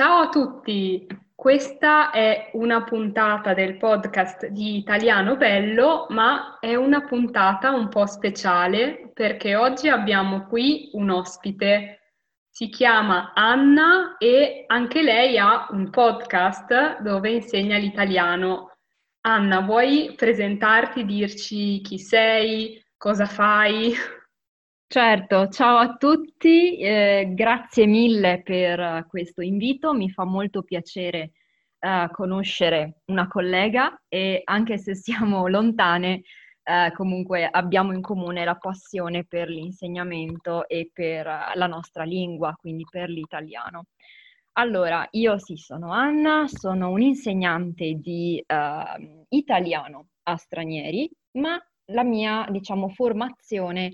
Ciao a tutti, questa è una puntata del podcast di Italiano Bello, ma è una puntata un po' speciale perché oggi abbiamo qui un ospite. Si chiama Anna e anche lei ha un podcast dove insegna l'italiano. Anna, vuoi presentarti, dirci chi sei, cosa fai? Certo, ciao a tutti, eh, grazie mille per questo invito, mi fa molto piacere eh, conoscere una collega e anche se siamo lontane, eh, comunque abbiamo in comune la passione per l'insegnamento e per la nostra lingua, quindi per l'italiano. Allora, io sì, sono Anna, sono un'insegnante di ehm, italiano a stranieri, ma la mia, diciamo, formazione è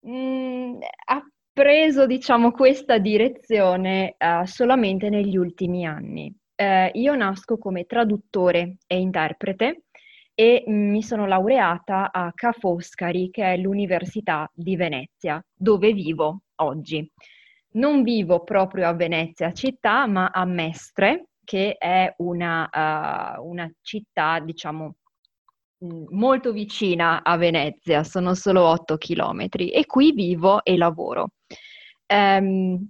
mh, mhmm, ha preso, diciamo, questa direzione uh, solamente negli ultimi anni. Uh, io nasco come traduttore e interprete e mi sono laureata a Ca' Foscari, che è l'Università di Venezia, dove vivo oggi. Non vivo proprio a Venezia città, ma a Mestre, che è una, uh, una città, diciamo, molto vicina a Venezia, sono solo 8 chilometri e qui vivo e lavoro. Um,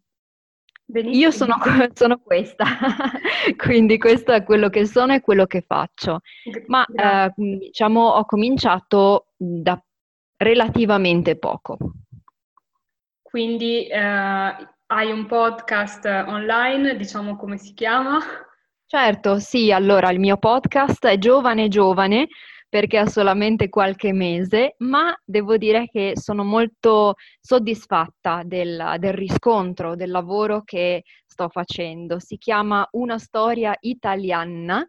io sono, sono, questa, quindi questo è quello che sono e quello che faccio. Ma eh, diciamo ho cominciato da relativamente poco. Quindi eh, hai un podcast online, diciamo come si chiama? Certo, sì, allora il mio podcast è Giovane Giovane, perché ha solamente qualche mese, ma devo dire che sono molto soddisfatta del, del riscontro, del lavoro che sto facendo. Si chiama Una storia italiana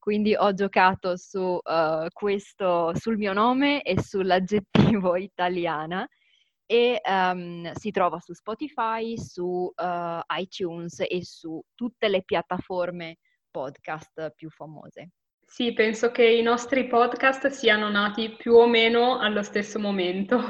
quindi ho giocato su uh, questo, sul mio nome e sull'aggettivo italiana e um, si trova su Spotify, su uh, iTunes e su tutte le piattaforme podcast più famose. Sì, penso che i nostri podcast siano nati più o meno allo stesso momento.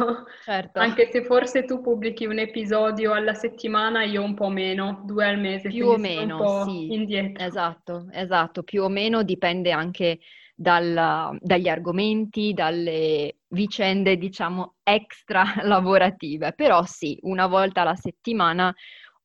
Certo. Anche se forse tu pubblichi un episodio alla settimana, io un po' meno, due al mese. Più o meno, sì. Indietro. Esatto, esatto. Più o meno dipende anche dal, dagli argomenti, dalle vicende, diciamo, extra lavorative. Però sì, una volta alla settimana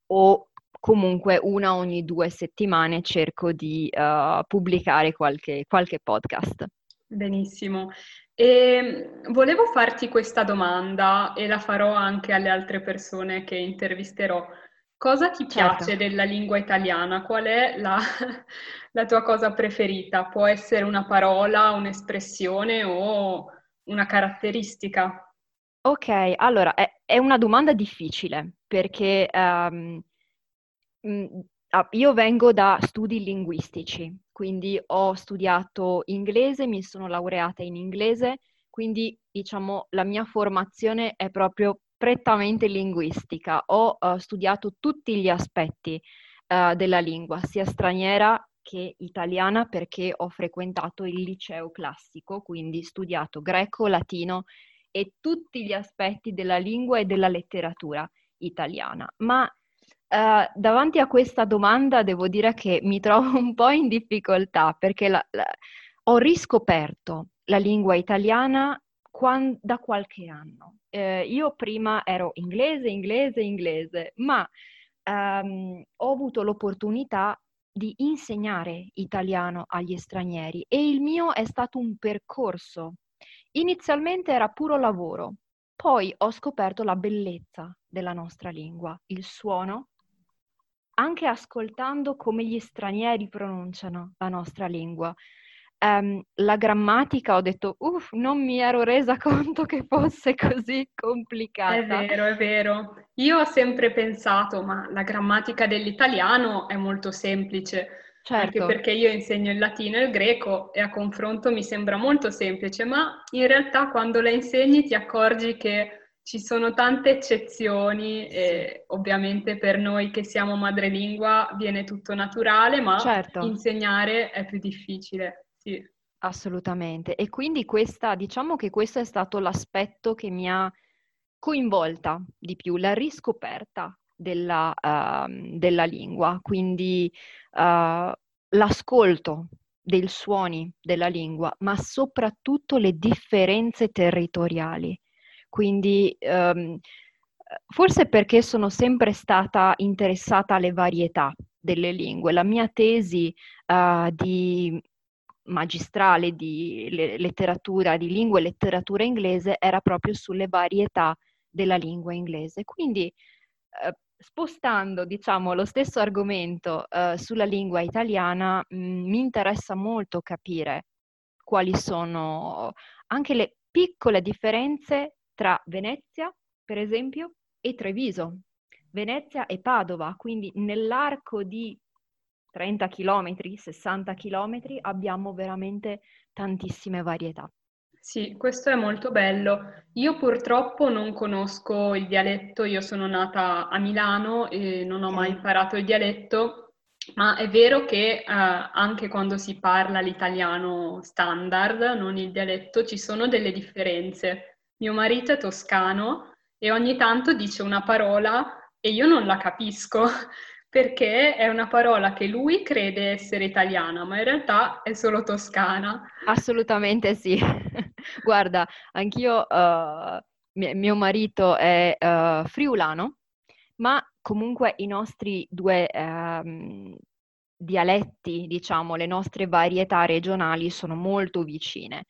o comunque una ogni due settimane cerco di uh, pubblicare qualche, qualche podcast. Benissimo. E volevo farti questa domanda e la farò anche alle altre persone che intervisterò. Cosa ti piace certo. della lingua italiana? Qual è la, la, tua cosa preferita? Può essere una parola, un'espressione o una caratteristica? Ok, allora è, è una domanda difficile perché um, Mhmm, io vengo da studi linguistici, quindi ho studiato inglese, mi sono laureata in inglese, quindi diciamo la mia formazione è proprio prettamente linguistica. Ho uh, studiato tutti gli aspetti uh, della lingua, sia straniera che italiana, perché ho frequentato il liceo classico, quindi studiato greco, latino e tutti gli aspetti della lingua e della letteratura italiana. Ma Uh, davanti a questa domanda devo dire che mi trovo un po' in difficoltà perché la, la, ho riscoperto la lingua italiana quando, da qualche anno. Uh, io prima ero inglese, inglese, inglese, ma um, ho avuto l'opportunità di insegnare italiano agli stranieri e il mio è stato un percorso. Inizialmente era puro lavoro, poi ho scoperto la bellezza della nostra lingua, il suono, anche ascoltando come gli stranieri pronunciano la nostra lingua. Um, la grammatica ho detto, uff, non mi ero resa conto che fosse così complicata. È vero, è vero. Io ho sempre pensato, ma la grammatica dell'italiano è molto semplice. Certo. Anche perché io insegno il latino e il greco e a confronto mi sembra molto semplice, ma in realtà quando la insegni ti accorgi che ci sono tante eccezioni e ovviamente per noi che siamo madrelingua viene tutto naturale, ma certo. insegnare è più difficile. Sì. Assolutamente. E quindi questa, diciamo che questo è stato l'aspetto che mi ha coinvolta di più, la riscoperta della, uh, della lingua, quindi uh, l'ascolto dei suoni della lingua, ma soprattutto le differenze territoriali. Quindi um, forse perché sono sempre stata interessata alle varietà delle lingue. La mia tesi uh, di magistrale di letteratura, di lingua e letteratura inglese era proprio sulle varietà della lingua inglese. Quindi eh, spostando, diciamo, lo stesso argomento eh, sulla lingua italiana, mh, mm, mi interessa molto capire quali sono anche le piccole differenze tra Venezia, per esempio, e Treviso, Venezia e Padova, quindi nell'arco di 30 km, 60 km abbiamo veramente tantissime varietà. Sì, questo è molto bello. Io purtroppo non conosco il dialetto, io sono nata a Milano e non ho mai imparato il dialetto, ma è vero che eh, anche quando si parla l'italiano standard, non il dialetto, ci sono delle differenze. Mio marito è toscano e ogni tanto dice una parola e io non la capisco perché è una parola che lui crede essere italiana, ma in realtà è solo toscana. Assolutamente sì. Guarda, anch'io, uh, mio marito è uh, friulano, ma comunque i nostri due uh, dialetti, diciamo, le nostre varietà regionali sono molto vicine.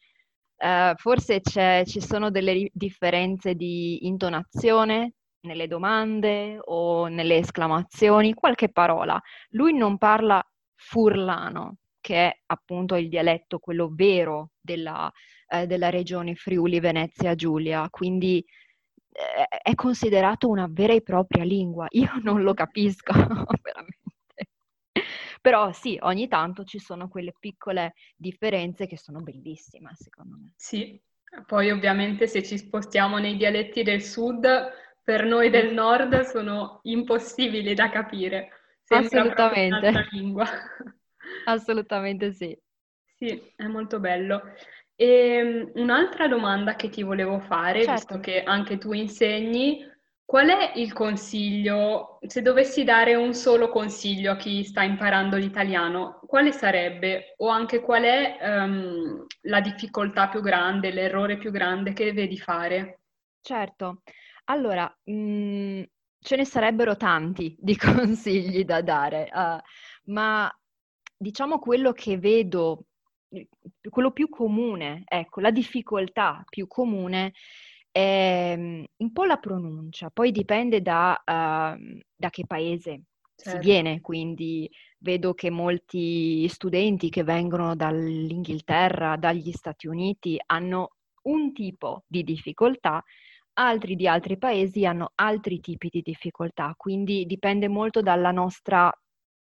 Uh, forse ci sono delle differenze di intonazione, nelle domande o nelle esclamazioni, qualche parola. Lui non parla furlano, che è appunto il dialetto, quello vero della, eh, della regione Friuli Venezia Giulia, quindi eh, è considerato una vera e propria lingua. Io non lo capisco veramente. Però sì, ogni tanto ci sono quelle piccole differenze che sono bellissime, secondo me. Sì, poi ovviamente se ci spostiamo nei dialetti del sud, per noi del nord sono impossibili da capire. Sembra Assolutamente. lingua. Assolutamente sì. Sì, è molto bello. E ehm, un'altra domanda che ti volevo fare, certo. visto che anche tu insegni, qual è il consiglio, se dovessi dare un solo consiglio a chi sta imparando l'italiano, quale sarebbe? O anche qual è um, la difficoltà più grande, l'errore più grande che vedi fare? Certo, allora, mhmm, ce ne sarebbero tanti di consigli da dare, uh, ma diciamo quello che vedo, quello più comune, ecco, la difficoltà più comune mhmm, un po' la pronuncia, poi dipende da, uh, da che paese certo. si viene, quindi vedo che molti studenti che vengono dall'Inghilterra, dagli Stati Uniti hanno un tipo di difficoltà altri di altri paesi hanno altri tipi di difficoltà, quindi dipende molto dalla nostra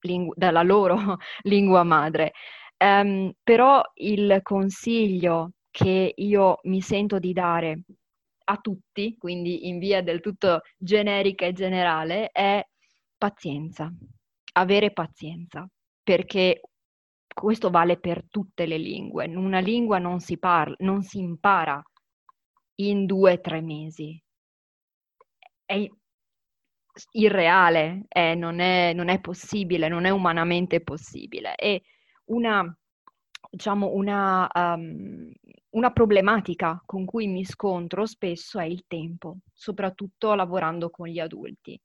lingu- dalla loro lingua madre. Um, però il consiglio che io mi sento di dare a tutti, quindi in via del tutto generica e generale, è pazienza, avere pazienza, perché questo vale per tutte le lingue. Una lingua non si parla, non si impara in due o tre mesi. È irreale, è, non, è, non, è, possibile, non è umanamente possibile. E una, diciamo, una, um, una problematica con cui mi scontro spesso è il tempo, soprattutto lavorando con gli adulti.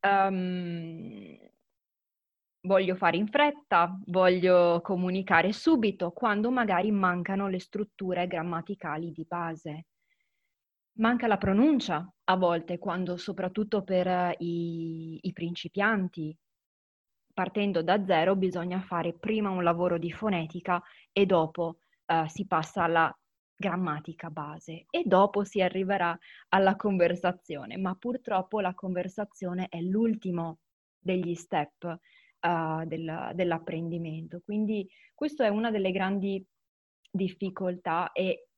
Um, voglio fare in fretta, voglio comunicare subito, quando magari mancano le strutture grammaticali di base. Manca la pronuncia a volte, quando soprattutto per i, i principianti, partendo da zero, bisogna fare prima un lavoro di fonetica e dopo uh, si passa alla grammatica base e dopo si arriverà alla conversazione, ma purtroppo la conversazione è l'ultimo degli step uh, del, dell'apprendimento. Quindi questa è una delle grandi difficoltà e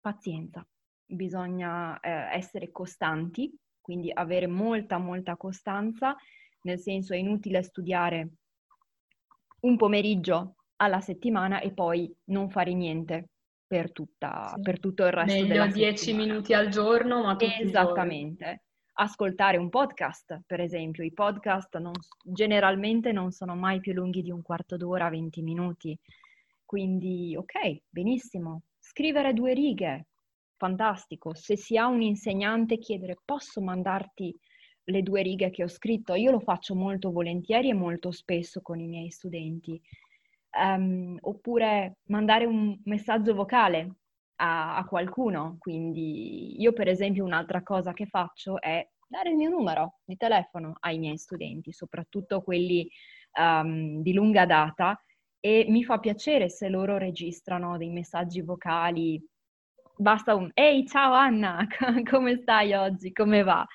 pazienza bisogna eh, essere costanti, quindi avere molta, molta costanza, nel senso è inutile studiare un pomeriggio alla settimana e poi non fare niente per, tutta, sì. per tutto il resto Meglio 10 minuti al giorno, ma tutti Esattamente. ascoltare un podcast, per esempio. I podcast non, generalmente non sono mai più lunghi di un quarto d'ora, 20 minuti. Quindi, ok, benissimo. Scrivere due righe, fantastico. Se si ha un insegnante, chiedere posso mandarti le due righe che ho scritto? Io lo faccio molto volentieri e molto spesso con i miei studenti. Um, oppure mandare un messaggio vocale a, a, qualcuno. Quindi io per esempio un'altra cosa che faccio è dare il mio numero di telefono ai miei studenti, soprattutto quelli um, di lunga data e mi fa piacere se loro registrano dei messaggi vocali. Basta un Ehi, ciao Anna, come stai oggi? Come va?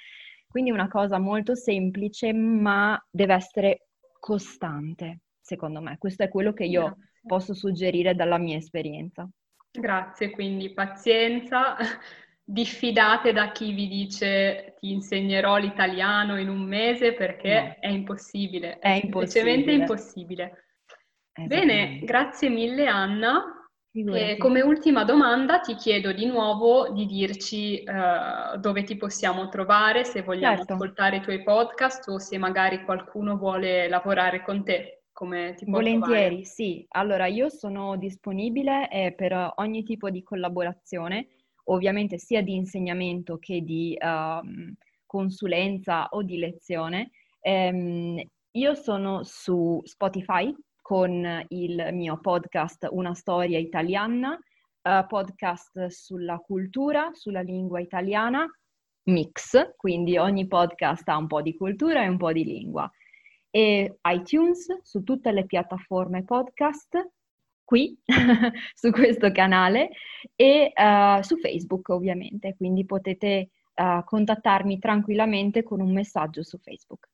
Quindi è una cosa molto semplice, ma deve essere costante, secondo me. Questo è quello che io Grazie. posso suggerire dalla mia esperienza. Grazie, quindi pazienza, diffidate da chi vi dice ti insegnerò l'italiano in un mese perché no. è impossibile, è, è semplicemente impossibile. Bene, grazie mille Anna. E come ultima domanda ti chiedo di nuovo di dirci uh, dove ti possiamo trovare, se vogliamo certo. ascoltare i tuoi podcast o se magari qualcuno vuole lavorare con te. Come ti può Volentieri, trovare? sì. Allora, io sono disponibile eh, per ogni tipo di collaborazione, ovviamente sia di insegnamento che di uh, consulenza o di lezione. Um, io sono su Spotify, con il mio podcast Una storia italiana, uh, podcast sulla cultura, sulla lingua italiana, mix, quindi ogni podcast ha un po' di cultura e un po' di lingua. E iTunes su tutte le piattaforme podcast, qui su questo canale e uh, su Facebook ovviamente, quindi potete uh, contattarmi tranquillamente con un messaggio su Facebook.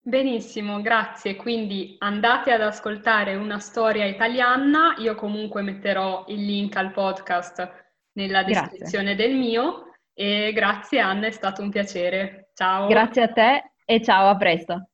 Benissimo, grazie. Quindi andate ad ascoltare una storia italiana. Io comunque metterò il link al podcast nella descrizione grazie. del mio. E grazie Anna, è stato un piacere. Ciao. Grazie a te e ciao, a presto.